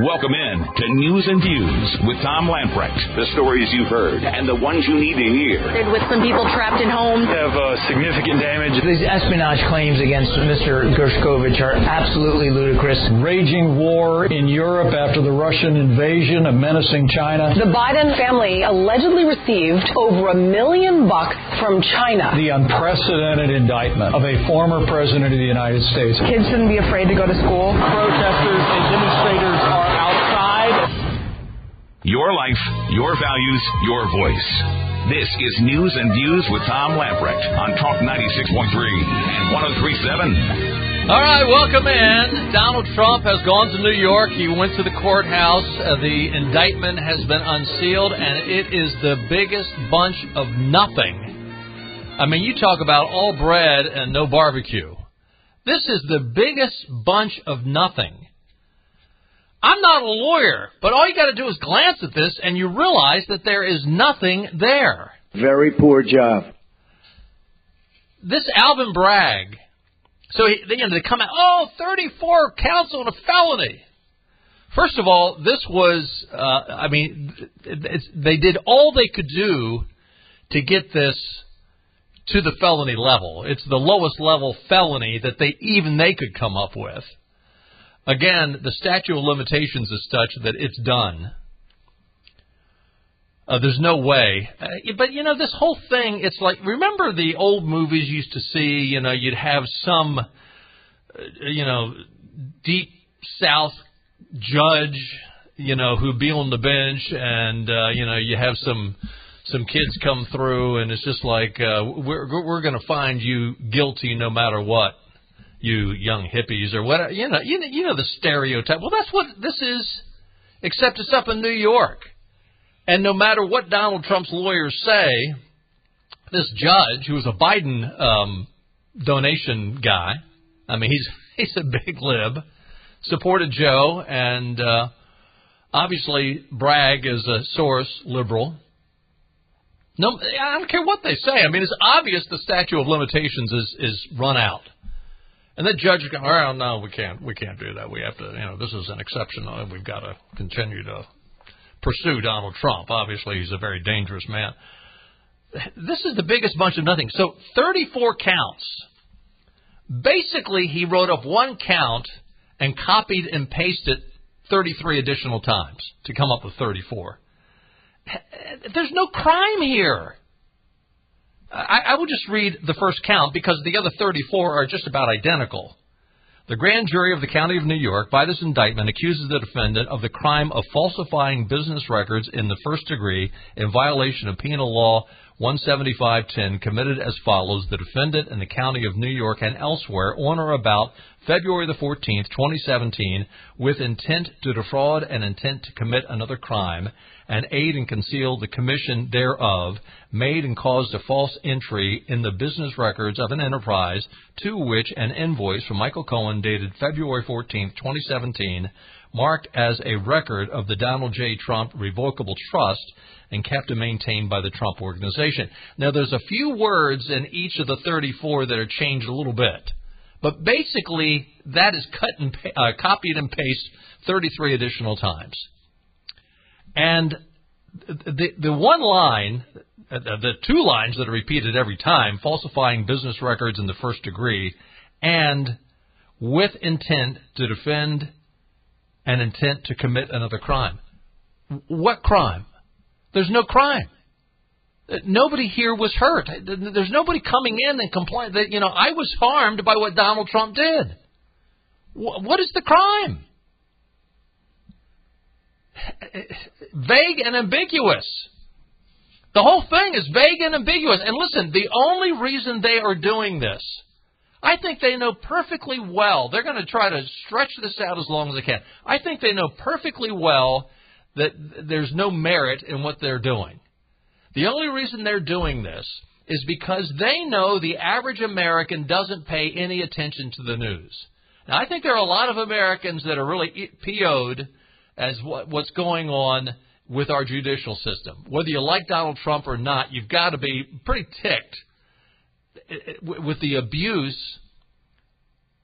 Welcome in to News and Views with Tom Lamprecht. The stories you've heard and the ones you need to hear. With some people trapped in homes. Have uh, significant damage. These espionage claims against Mr. Gershkovich are absolutely ludicrous. Raging war in Europe after the Russian invasion of menacing China. The Biden family allegedly received over a million bucks from China. The unprecedented indictment of a former president of the United States. Kids shouldn't be afraid to go to school. Protesters and demonstrators are your life, your values, your voice. This is News and Views with Tom Lamprecht on Talk 96.3 and 1037. All right, welcome in. Donald Trump has gone to New York. He went to the courthouse. Uh, the indictment has been unsealed, and it is the biggest bunch of nothing. I mean, you talk about all bread and no barbecue. This is the biggest bunch of nothing. I'm not a lawyer, but all you got to do is glance at this and you realize that there is nothing there. Very poor job. This Alvin Bragg. So he, you know, they come out, oh, 34 counts on a felony. First of all, this was, uh, I mean, they did all they could do to get this to the felony level. It's the lowest level felony that they even they could come up with. Again, the statute of limitations is such that it's done. Uh, there's no way. Uh, but, you know, this whole thing, it's like, remember the old movies you used to see? You know, you'd have some, uh, you know, deep south judge, you know, who'd be on the bench, and, uh, you know, you have some some kids come through and it's just like uh we're we're going to find you guilty no matter what you young hippies or whatever. You know, you know, you know the stereotype. Well, that's what this is, except it's up in New York. And no matter what Donald Trump's lawyers say, this judge, who was a Biden um, donation guy, I mean, he's he's a big lib, supported Joe, and uh, obviously Bragg is a source liberal. No, I don't care what they say. I mean, it's obvious the statute of limitations is is run out. And the judge go, oh no, we can't, we can't do that. We have to, you know, this is an exception. And We've got to continue to pursue Donald Trump. Obviously, he's a very dangerous man. This is the biggest bunch of nothing. So 34 counts. Basically, he wrote up one count and copied and pasted 33 additional times to come up with 34. Uh, there's no crime here. I, I will just read the first count because the other 34 are just about identical. The grand jury of the County of New York, by this indictment, accuses the defendant of the crime of falsifying business records in the first degree in violation of Penal Law 175.10, committed as follows: the defendant in the County of New York and elsewhere on or about February the 14th, 2017, with intent to defraud and intent to commit another crime, and aid and conceal the commission thereof, made and caused a false entry in the business records of an enterprise to which an invoice from Michael Cohen dated February 14, 2017, marked as a record of the Donald J. Trump Revocable Trust and kept and maintained by the Trump Organization. Now, there's a few words in each of the 34 that are changed a little bit. But basically, that is cut and uh, copied and pasted 33 additional times. And the the one line, uh, the two lines that are repeated every time, falsifying business records in the first degree, and with intent to defend an intent to commit another crime. What crime? There's no crime. Nobody here was hurt. There's nobody coming in and complaining that you know I was harmed by what Donald Trump did. What is the crime? vague and ambiguous. The whole thing is vague and ambiguous. And listen, the only reason they are doing this, I think they know perfectly well, they're going to try to stretch this out as long as they can. I think they know perfectly well that there's no merit in what they're doing. The only reason they're doing this is because they know the average American doesn't pay any attention to the news. Now, I think there are a lot of Americans that are really PO'd as what, what's going on with our judicial system. Whether you like Donald Trump or not, you've got to be pretty ticked with the abuse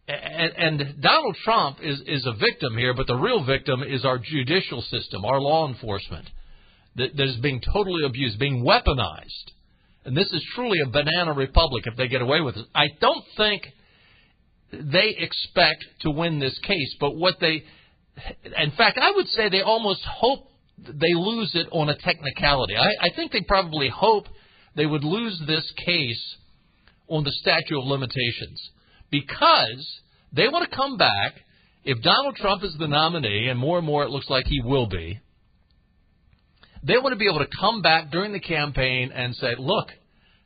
and, Donald Trump is is a victim here, but the real victim is our judicial system, our law enforcement, that, that is being totally abused, being weaponized. And this is truly a banana republic if they get away with it. I don't think they expect to win this case, but what they, in fact, I would say they almost hope they lose it on a technicality. I, I think they probably hope they would lose this case on the statute of limitations because they want to come back. If Donald Trump is the nominee, and more and more it looks like he will be, they want to be able to come back during the campaign and say, look,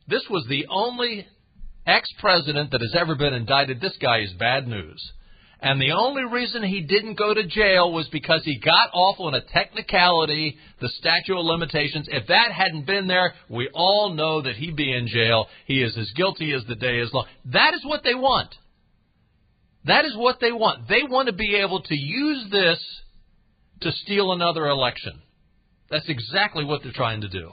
this was the only ex president that has ever been indicted. This guy is bad news. And the only reason he didn't go to jail was because he got off on a technicality, the statute of limitations. If that hadn't been there, we all know that he'd be in jail. He is as guilty as the day is long. That is what they want. That is what they want. They want to be able to use this to steal another election. That's exactly what they're trying to do.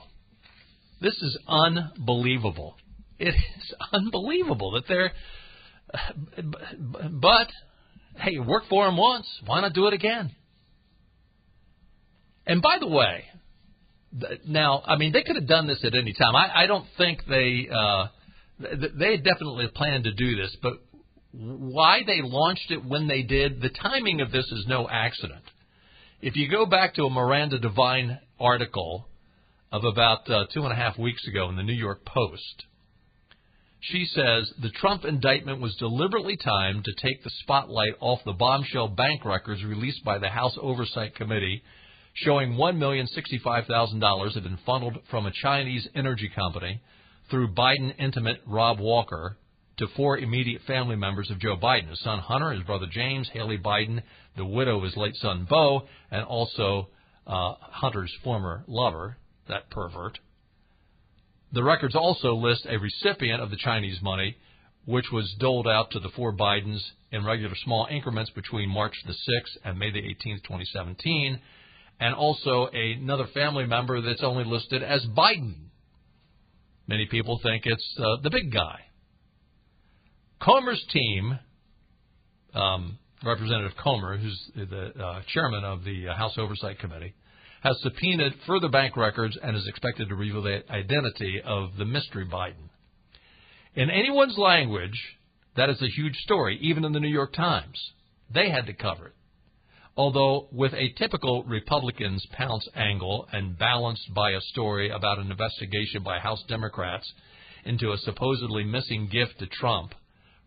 This is unbelievable. It is unbelievable that they're. But, hey, work for them once. Why not do it again? And by the way, now, I mean, they could have done this at any time. I, I don't think they. Uh, they definitely planned to do this, but why they launched it when they did, the timing of this is no accident. If you go back to a Miranda Devine article of about uh, two and a half weeks ago in the New York Post, she says the Trump indictment was deliberately timed to take the spotlight off the bombshell bank records released by the House Oversight Committee showing $1,065,000 had been funneled from a Chinese energy company through Biden intimate Rob Walker to four immediate family members of Joe Biden his son Hunter, his brother James, Hallie Biden, the widow of his late son Beau, and also uh, Hunter's former lover, that pervert. The records also list a recipient of the Chinese money, which was doled out to the four Bidens in regular small increments between March the 6th and May the 18th, 2017, and also another family member that's only listed as Biden. Many people think it's uh, the big guy. Comer's team, um, Representative Comer, who's the uh, chairman of the uh, House Oversight Committee, has subpoenaed further bank records and is expected to reveal the identity of the mystery Biden. In anyone's language, that is a huge story, even in the New York Times. They had to cover it. Although, with a typical Republicans' pounce angle and balanced by a story about an investigation by House Democrats into a supposedly missing gift to Trump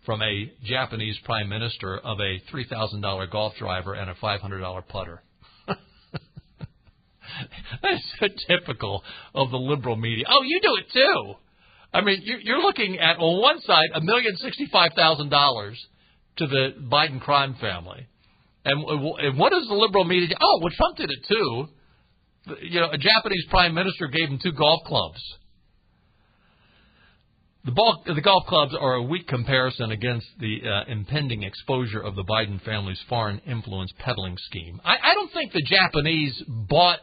from a Japanese prime minister of a $3,000 golf driver and a $500 putter. That's so typical of the liberal media. Oh, you do it too. I mean, you're looking at on one side a million sixty-five thousand dollars to the Biden crime family, and, what does the liberal media? Do? Oh, well, Trump did it too. You know, a Japanese prime minister gave him two golf clubs. The, ball, the golf clubs are a weak comparison against the uh, impending exposure of the Biden family's foreign influence peddling scheme. I, I don't think the Japanese bought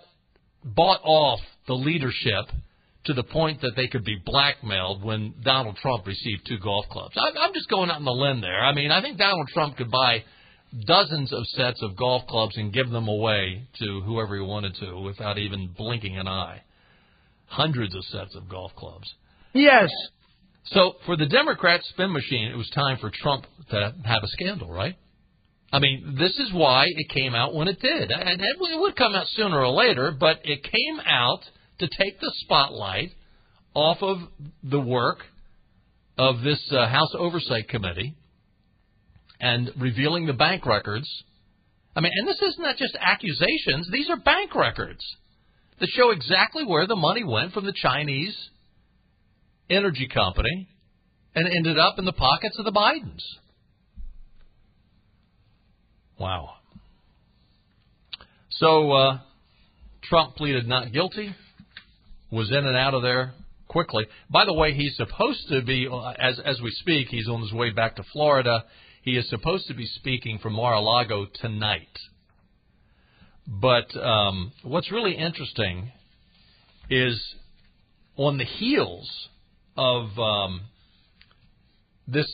bought off the leadership to the point that they could be blackmailed when Donald Trump received two golf clubs. I, I'm just going out on the limb there. I mean, I think Donald Trump could buy dozens of sets of golf clubs and give them away to whoever he wanted to without even blinking an eye. Hundreds of sets of golf clubs. Yes. So for the Democrat spin machine, it was time for Trump to have a scandal, right? I mean, this is why it came out when it did. And it would come out sooner or later, but it came out to take the spotlight off of the work of this uh, House Oversight Committee and revealing the bank records. I mean, and this is not just accusations, these are bank records that show exactly where the money went from the Chinese energy company and ended up in the pockets of the Bidens. Wow. So uh, Trump pleaded not guilty, was in and out of there quickly. By the way, he's supposed to be, uh, as as we speak, he's on his way back to Florida. He is supposed to be speaking from Mar-a-Lago tonight. But um, what's really interesting is on the heels of um, this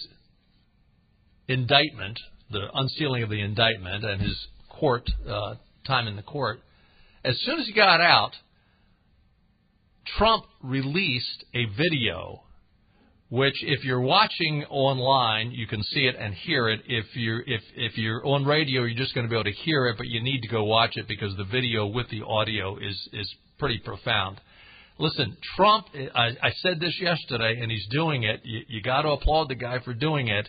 indictment, the unsealing of the indictment, and his court uh, time in the court, as soon as he got out, Trump released a video which if you're watching online, you can see it and hear it. If you're if if you're on radio, you're just going to be able to hear it, but you need to go watch it because the video with the audio is is pretty profound. Listen, Trump. I, I said this yesterday, and he's doing it. You, you got to applaud the guy for doing it.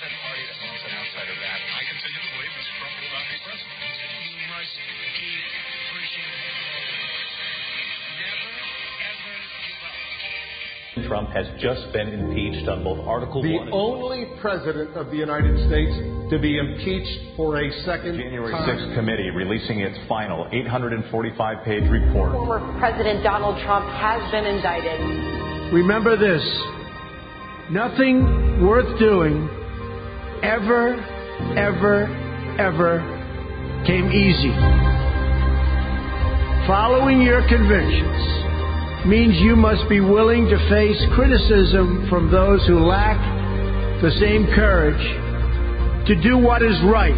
Is that party that wants an outsider back? I continue to believe Mr. Trump will not be president. You must keep pushing forward. Never, ever give up. Trump has just been impeached on both Article the 1 The only president of the United States to be impeached for a second January time. 6th committee releasing its final 845 page report. Former President Donald Trump has been indicted. Remember this nothing worth doing ever, ever, ever came easy. Following your convictions means you must be willing to face criticism from those who lack the same courage to do what is right.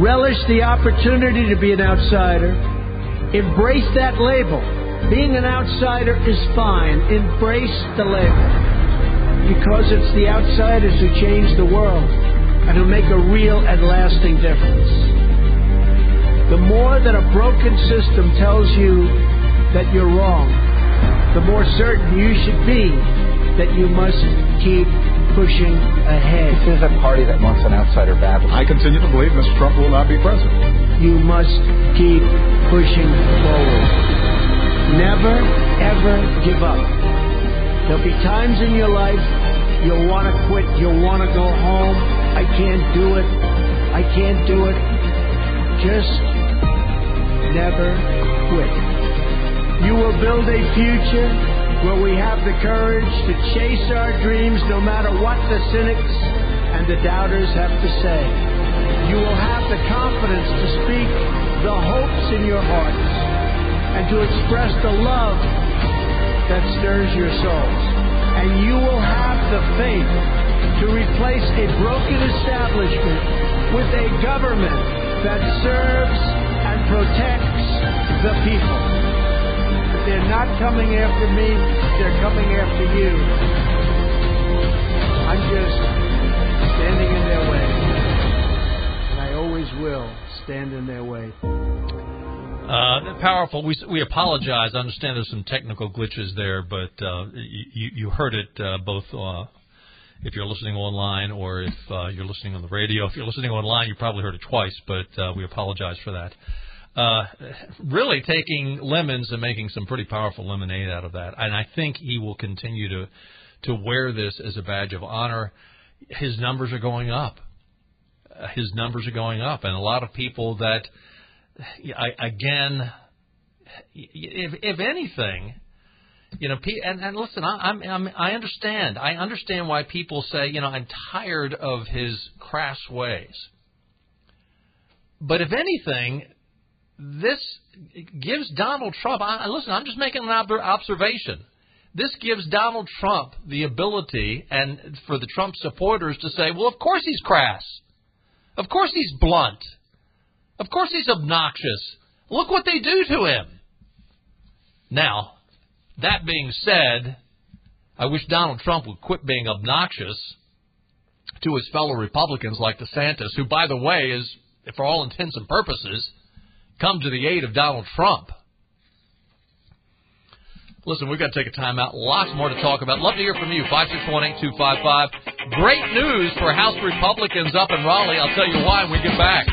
Relish the opportunity to be an outsider. Embrace that label. Being an outsider is fine. Embrace the label. Because it's the outsiders who change the world and who make a real and lasting difference. The more that a broken system tells you that you're wrong, the more certain you should be that you must keep pushing ahead. This is a party that wants an outsider badly. I continue to believe Mr. Trump will not be president. You must keep pushing forward. Never, ever give up. There'll be times in your life you'll want to quit, you'll want to go home. I can't do it. I can't do it. Just never quit. You will build a future where we have the courage to chase our dreams no matter what the cynics and the doubters have to say. You will have the confidence to speak the hopes in your hearts and to express the love that stirs your souls. And you will have the faith to replace a broken establishment with a government that serves and protects the people. They're not coming after me, they're coming after you. I'm just standing in their way. And I always will stand in their way. Uh, powerful. We we apologize. I understand there's some technical glitches there, but uh, you you heard it uh, both uh, if you're listening online or if uh, you're listening on the radio. If you're listening online, you probably heard it twice, but uh, we apologize for that uh, really taking lemons and making some pretty powerful lemonade out of that. And I think he will continue to to wear this as a badge of honor. His numbers are going up. His numbers are going up, and a lot of people that, I, again, if if anything, you know, and, and listen, I, I'm, I'm I understand. I understand why people say, you know, I'm tired of his crass ways. But if anything, this gives Donald Trump. I, listen, I'm just making an observation. This gives Donald Trump the ability, and for the Trump supporters to say, well, of course he's crass. Of course he's blunt. Of course he's obnoxious. Look what they do to him. Now, that being said, I wish Donald Trump would quit being obnoxious to his fellow Republicans like DeSantis, who, by the way, is, for all intents and purposes, come to the aid of Donald Trump. Listen, we've got to take a time out. Lots more to talk about. Love to hear from you. 5618255. Great news for House Republicans up in Raleigh. I'll tell you why when we get back.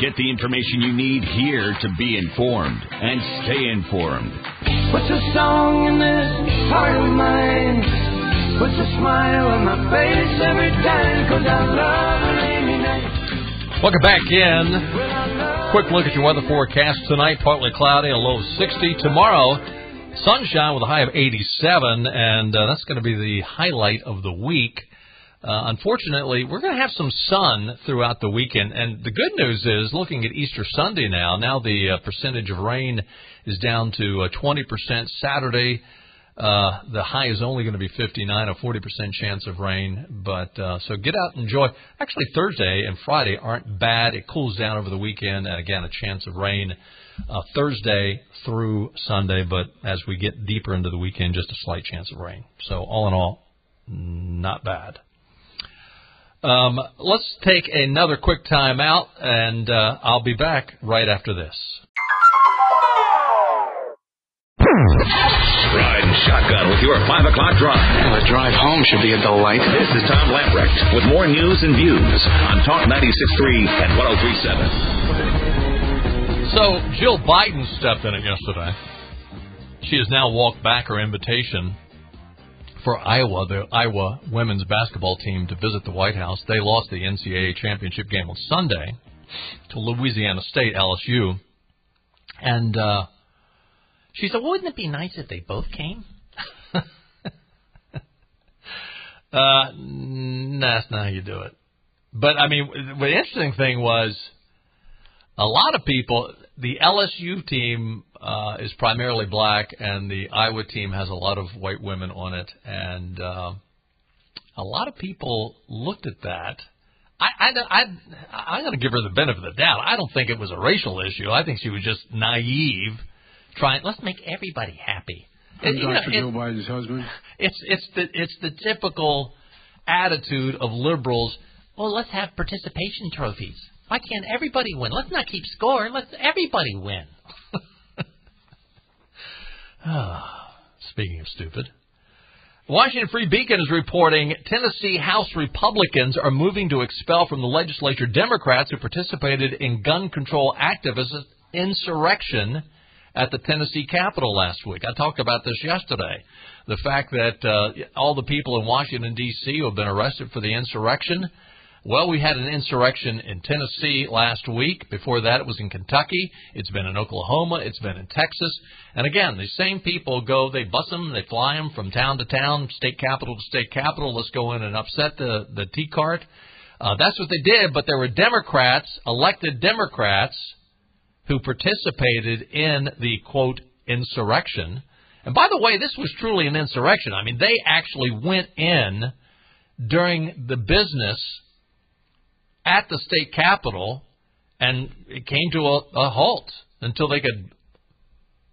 Get the information you need here to be informed and stay informed. What's a song in this heart of mine? Puts a smile on my face every time, cause I love a rainy night. Welcome back in. Quick look at your weather forecast tonight. Partly cloudy, a low of 60. Tomorrow, sunshine with a high of 87, and uh, that's going to be the highlight of the week. Uh, unfortunately, we're going to have some sun throughout the weekend, and the good news is, looking at Easter Sunday now, now the uh, percentage of rain is down to uh, 20% Saturday. Uh, the high is only going to be 59, a 40% chance of rain. But uh, so get out and enjoy. Actually, Thursday and Friday aren't bad. It cools down over the weekend, and again, a chance of rain uh, Thursday through Sunday. But as we get deeper into the weekend, just a slight chance of rain. So all in all, not bad. Um, let's take another quick time out, and uh, I'll be back right after this. Ride and shotgun with your 5 o'clock drive. the drive home should be a delight. This is Tom Lamprecht with more news and views on Talk 96.3 and 103.7. So Jill Biden stepped in it yesterday. She has now walked back her invitation for Iowa, the Iowa women's basketball team, to visit the White House. They lost the NCAA championship game on Sunday to Louisiana State, LSU. And uh, she said, wouldn't it be nice if they both came? uh, that's not how you do it. But, I mean, the interesting thing was a lot of people, the LSU team uh, is primarily black, and the Iowa team has a lot of white women on it, and uh, a lot of people looked at that. I, I, I, I'm going to give her the benefit of the doubt. I don't think it was a racial issue. I think she was just naive, trying. Let's make everybody happy. It- you know, Dr. it- Joe Biden's husband. it's it's the it's the typical attitude of liberals. Well, let's have participation trophies. Why can't everybody win? Let's not keep score. Let's everybody win. Speaking of stupid. Washington Free Beacon is reporting Tennessee House Republicans are moving to expel from the legislature Democrats who participated in gun control activist insurrection at the Tennessee Capitol last week. I talked about this yesterday. The fact that uh, all the people in Washington, D.C. who have been arrested for the insurrection. Well, we had an insurrection in Tennessee last week. Before that, it was in Kentucky. It's been in Oklahoma. It's been in Texas. And again, these same people go, they bus them, they fly them from town to town, state capital to state capital. Let's go in and upset the, the T cart. Uh, that's what they did, but there were Democrats, elected Democrats, who participated in the quote insurrection. And by the way, this was truly an insurrection. I mean, they actually went in during the business at the state capitol, and it came to a, a halt until they could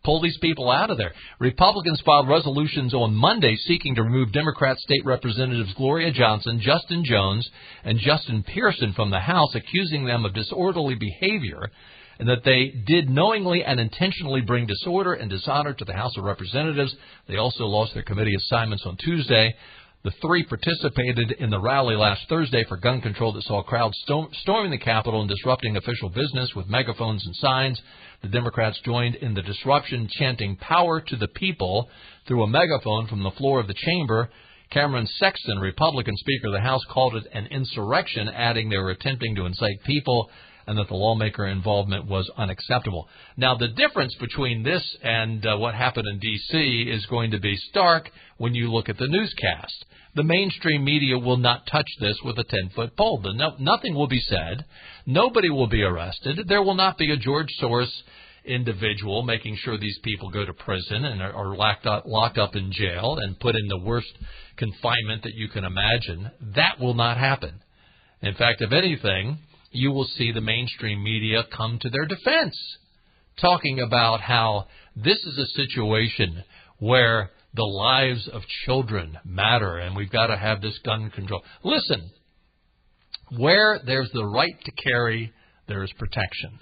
pull these people out of there. Republicans filed resolutions on Monday seeking to remove Democrat state representatives Gloria Johnson, Justin Jones, and Justin Pearson from the House, accusing them of disorderly behavior and that they did knowingly and intentionally bring disorder and dishonor to the House of Representatives. They also lost their committee assignments on Tuesday. The three participated in the rally last Thursday for gun control that saw crowds storm, storming the Capitol and disrupting official business with megaphones and signs. The Democrats joined in the disruption, chanting power to the people through a megaphone from the floor of the chamber. Cameron Sexton, Republican Speaker of the House, called it an insurrection, adding they were attempting to incite people and that the lawmaker involvement was unacceptable. Now, the difference between this and uh, what happened in D.C. is going to be stark when you look at the newscast. The mainstream media will not touch this with a 10 foot pole. The no, nothing will be said. Nobody will be arrested. There will not be a George Soros individual making sure these people go to prison and are, are locked, up, locked up in jail and put in the worst confinement that you can imagine. That will not happen. In fact, if anything, you will see the mainstream media come to their defense, talking about how this is a situation where the lives of children matter and we've got to have this gun control. Listen, where there's the right to carry, there is protection.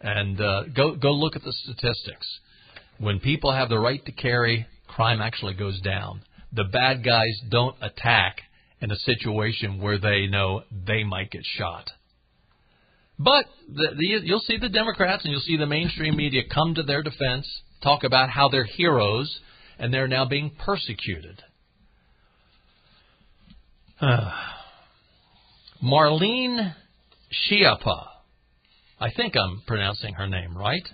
And uh, go go look at the statistics. When people have the right to carry, crime actually goes down. The bad guys don't attack in a situation where they know they might get shot. But the, the, you'll see the Democrats and you'll see the mainstream media come to their defense. talk about how they're heroes and they're now being persecuted. Marlene Schiappa, I think I'm pronouncing her name right,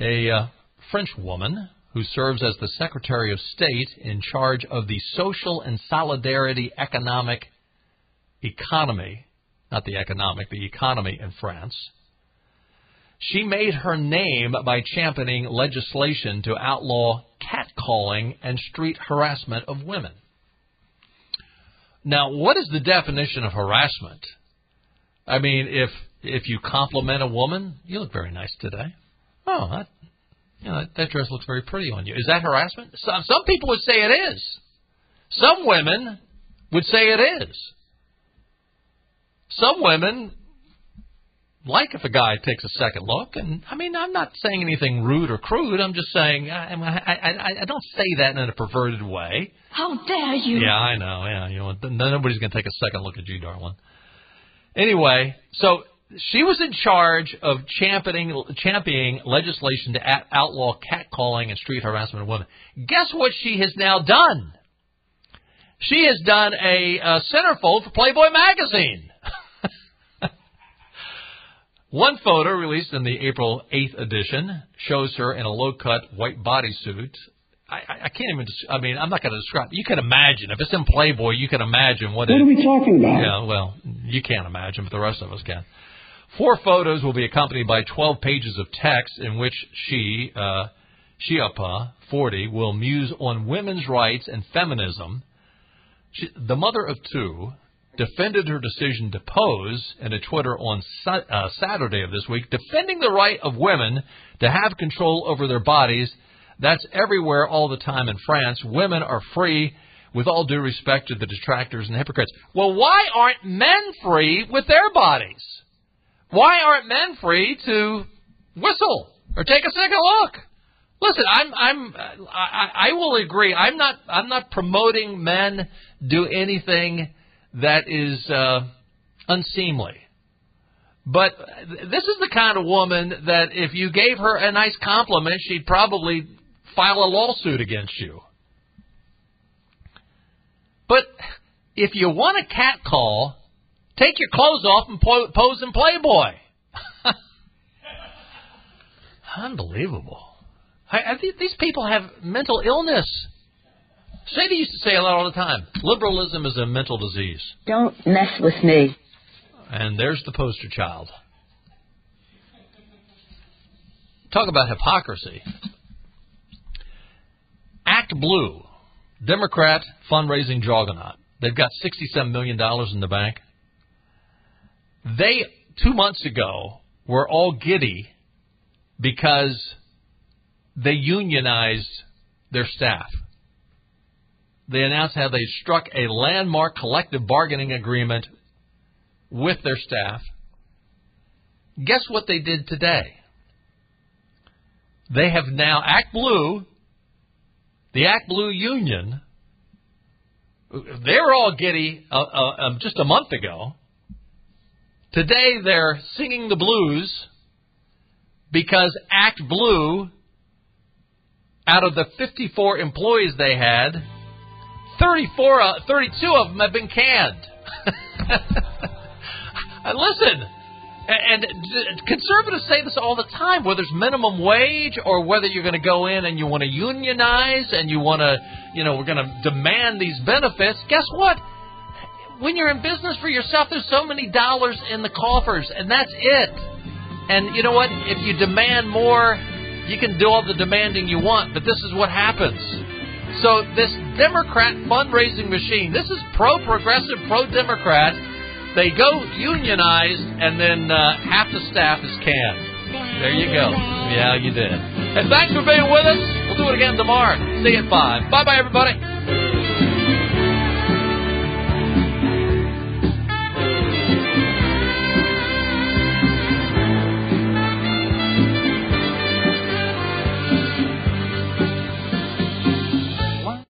a uh, French woman who serves as the Secretary of State in charge of the social and solidarity economic economy, not the economic, the economy in France. She made her name by championing legislation to outlaw catcalling and street harassment of women. Now, what is the definition of harassment? I mean, if if you compliment a woman, you look very nice today. Oh, that you know, that dress looks very pretty on you. Is that harassment? Some some people would say it is. Some women would say it is. Some women like if a guy takes a second look, and I mean, I'm not saying anything rude or crude. I'm just saying I, I, I, I don't say that in a perverted way. How dare you? Yeah, I know. Yeah, you know, nobody's going to take a second look at you, darling. Anyway, so she was in charge of championing championing legislation to outlaw catcalling and street harassment of women. Guess what she has now done? She has done a, a centerfold for Playboy magazine. One photo released in the April 8th edition shows her in a low-cut white bodysuit. I, I can't even. I mean, I'm not going to describe. You can imagine if it's in Playboy, you can imagine what. What it, are we talking about? Yeah, well, you can't imagine, but the rest of us can. Four photos will be accompanied by 12 pages of text in which she, uh, Schiappa, 40, will muse on women's rights and feminism. She, the mother of two, defended her decision to pose in a Twitter on uh, Saturday of this week, defending the right of women to have control over their bodies. That's everywhere all the time in France. Women are free, with all due respect to the detractors and hypocrites. Well, why aren't men free with their bodies? Why aren't men free to whistle or take a second look? Listen, I'm I'm I, I will agree. I'm not I'm not promoting men do anything that is uh, unseemly. But this is the kind of woman that if you gave her a nice compliment, she'd probably file a lawsuit against you. But if you want a cat call, take your clothes off and pose in Playboy. Unbelievable. I, I, these people have mental illness. Sadie used to say a lot all the time liberalism is a mental disease. Don't mess with me. And there's the poster child. Talk about hypocrisy. Act Blue, Democrat fundraising juggernaut. They've got $67 million in the bank. They, two months ago, were all giddy because they unionized their staff they announced how they struck a landmark collective bargaining agreement with their staff. Guess what they did today? They have now, Act Blue, the Act Blue Union, they were all giddy uh, uh, um, just a month ago. Today they're singing the blues because Act Blue, out of the 54 employees they had, 34, uh, 32 of them have been canned. listen, and, and conservatives say this all the time, whether it's minimum wage or whether you're going to go in and you want to unionize and you want to, you know, we're going to demand these benefits. Guess what? When you're in business for yourself, there's so many dollars in the coffers, and that's it. And you know what? If you demand more, you can do all the demanding you want, but this is what happens. So this Democrat fundraising machine, this is pro-progressive, pro-Democrat. They go unionized, and then uh, half the staff is canned. There you go. Yeah, you did. And thanks for being with us. We'll do it again tomorrow. See you at 5. Bye-bye, everybody.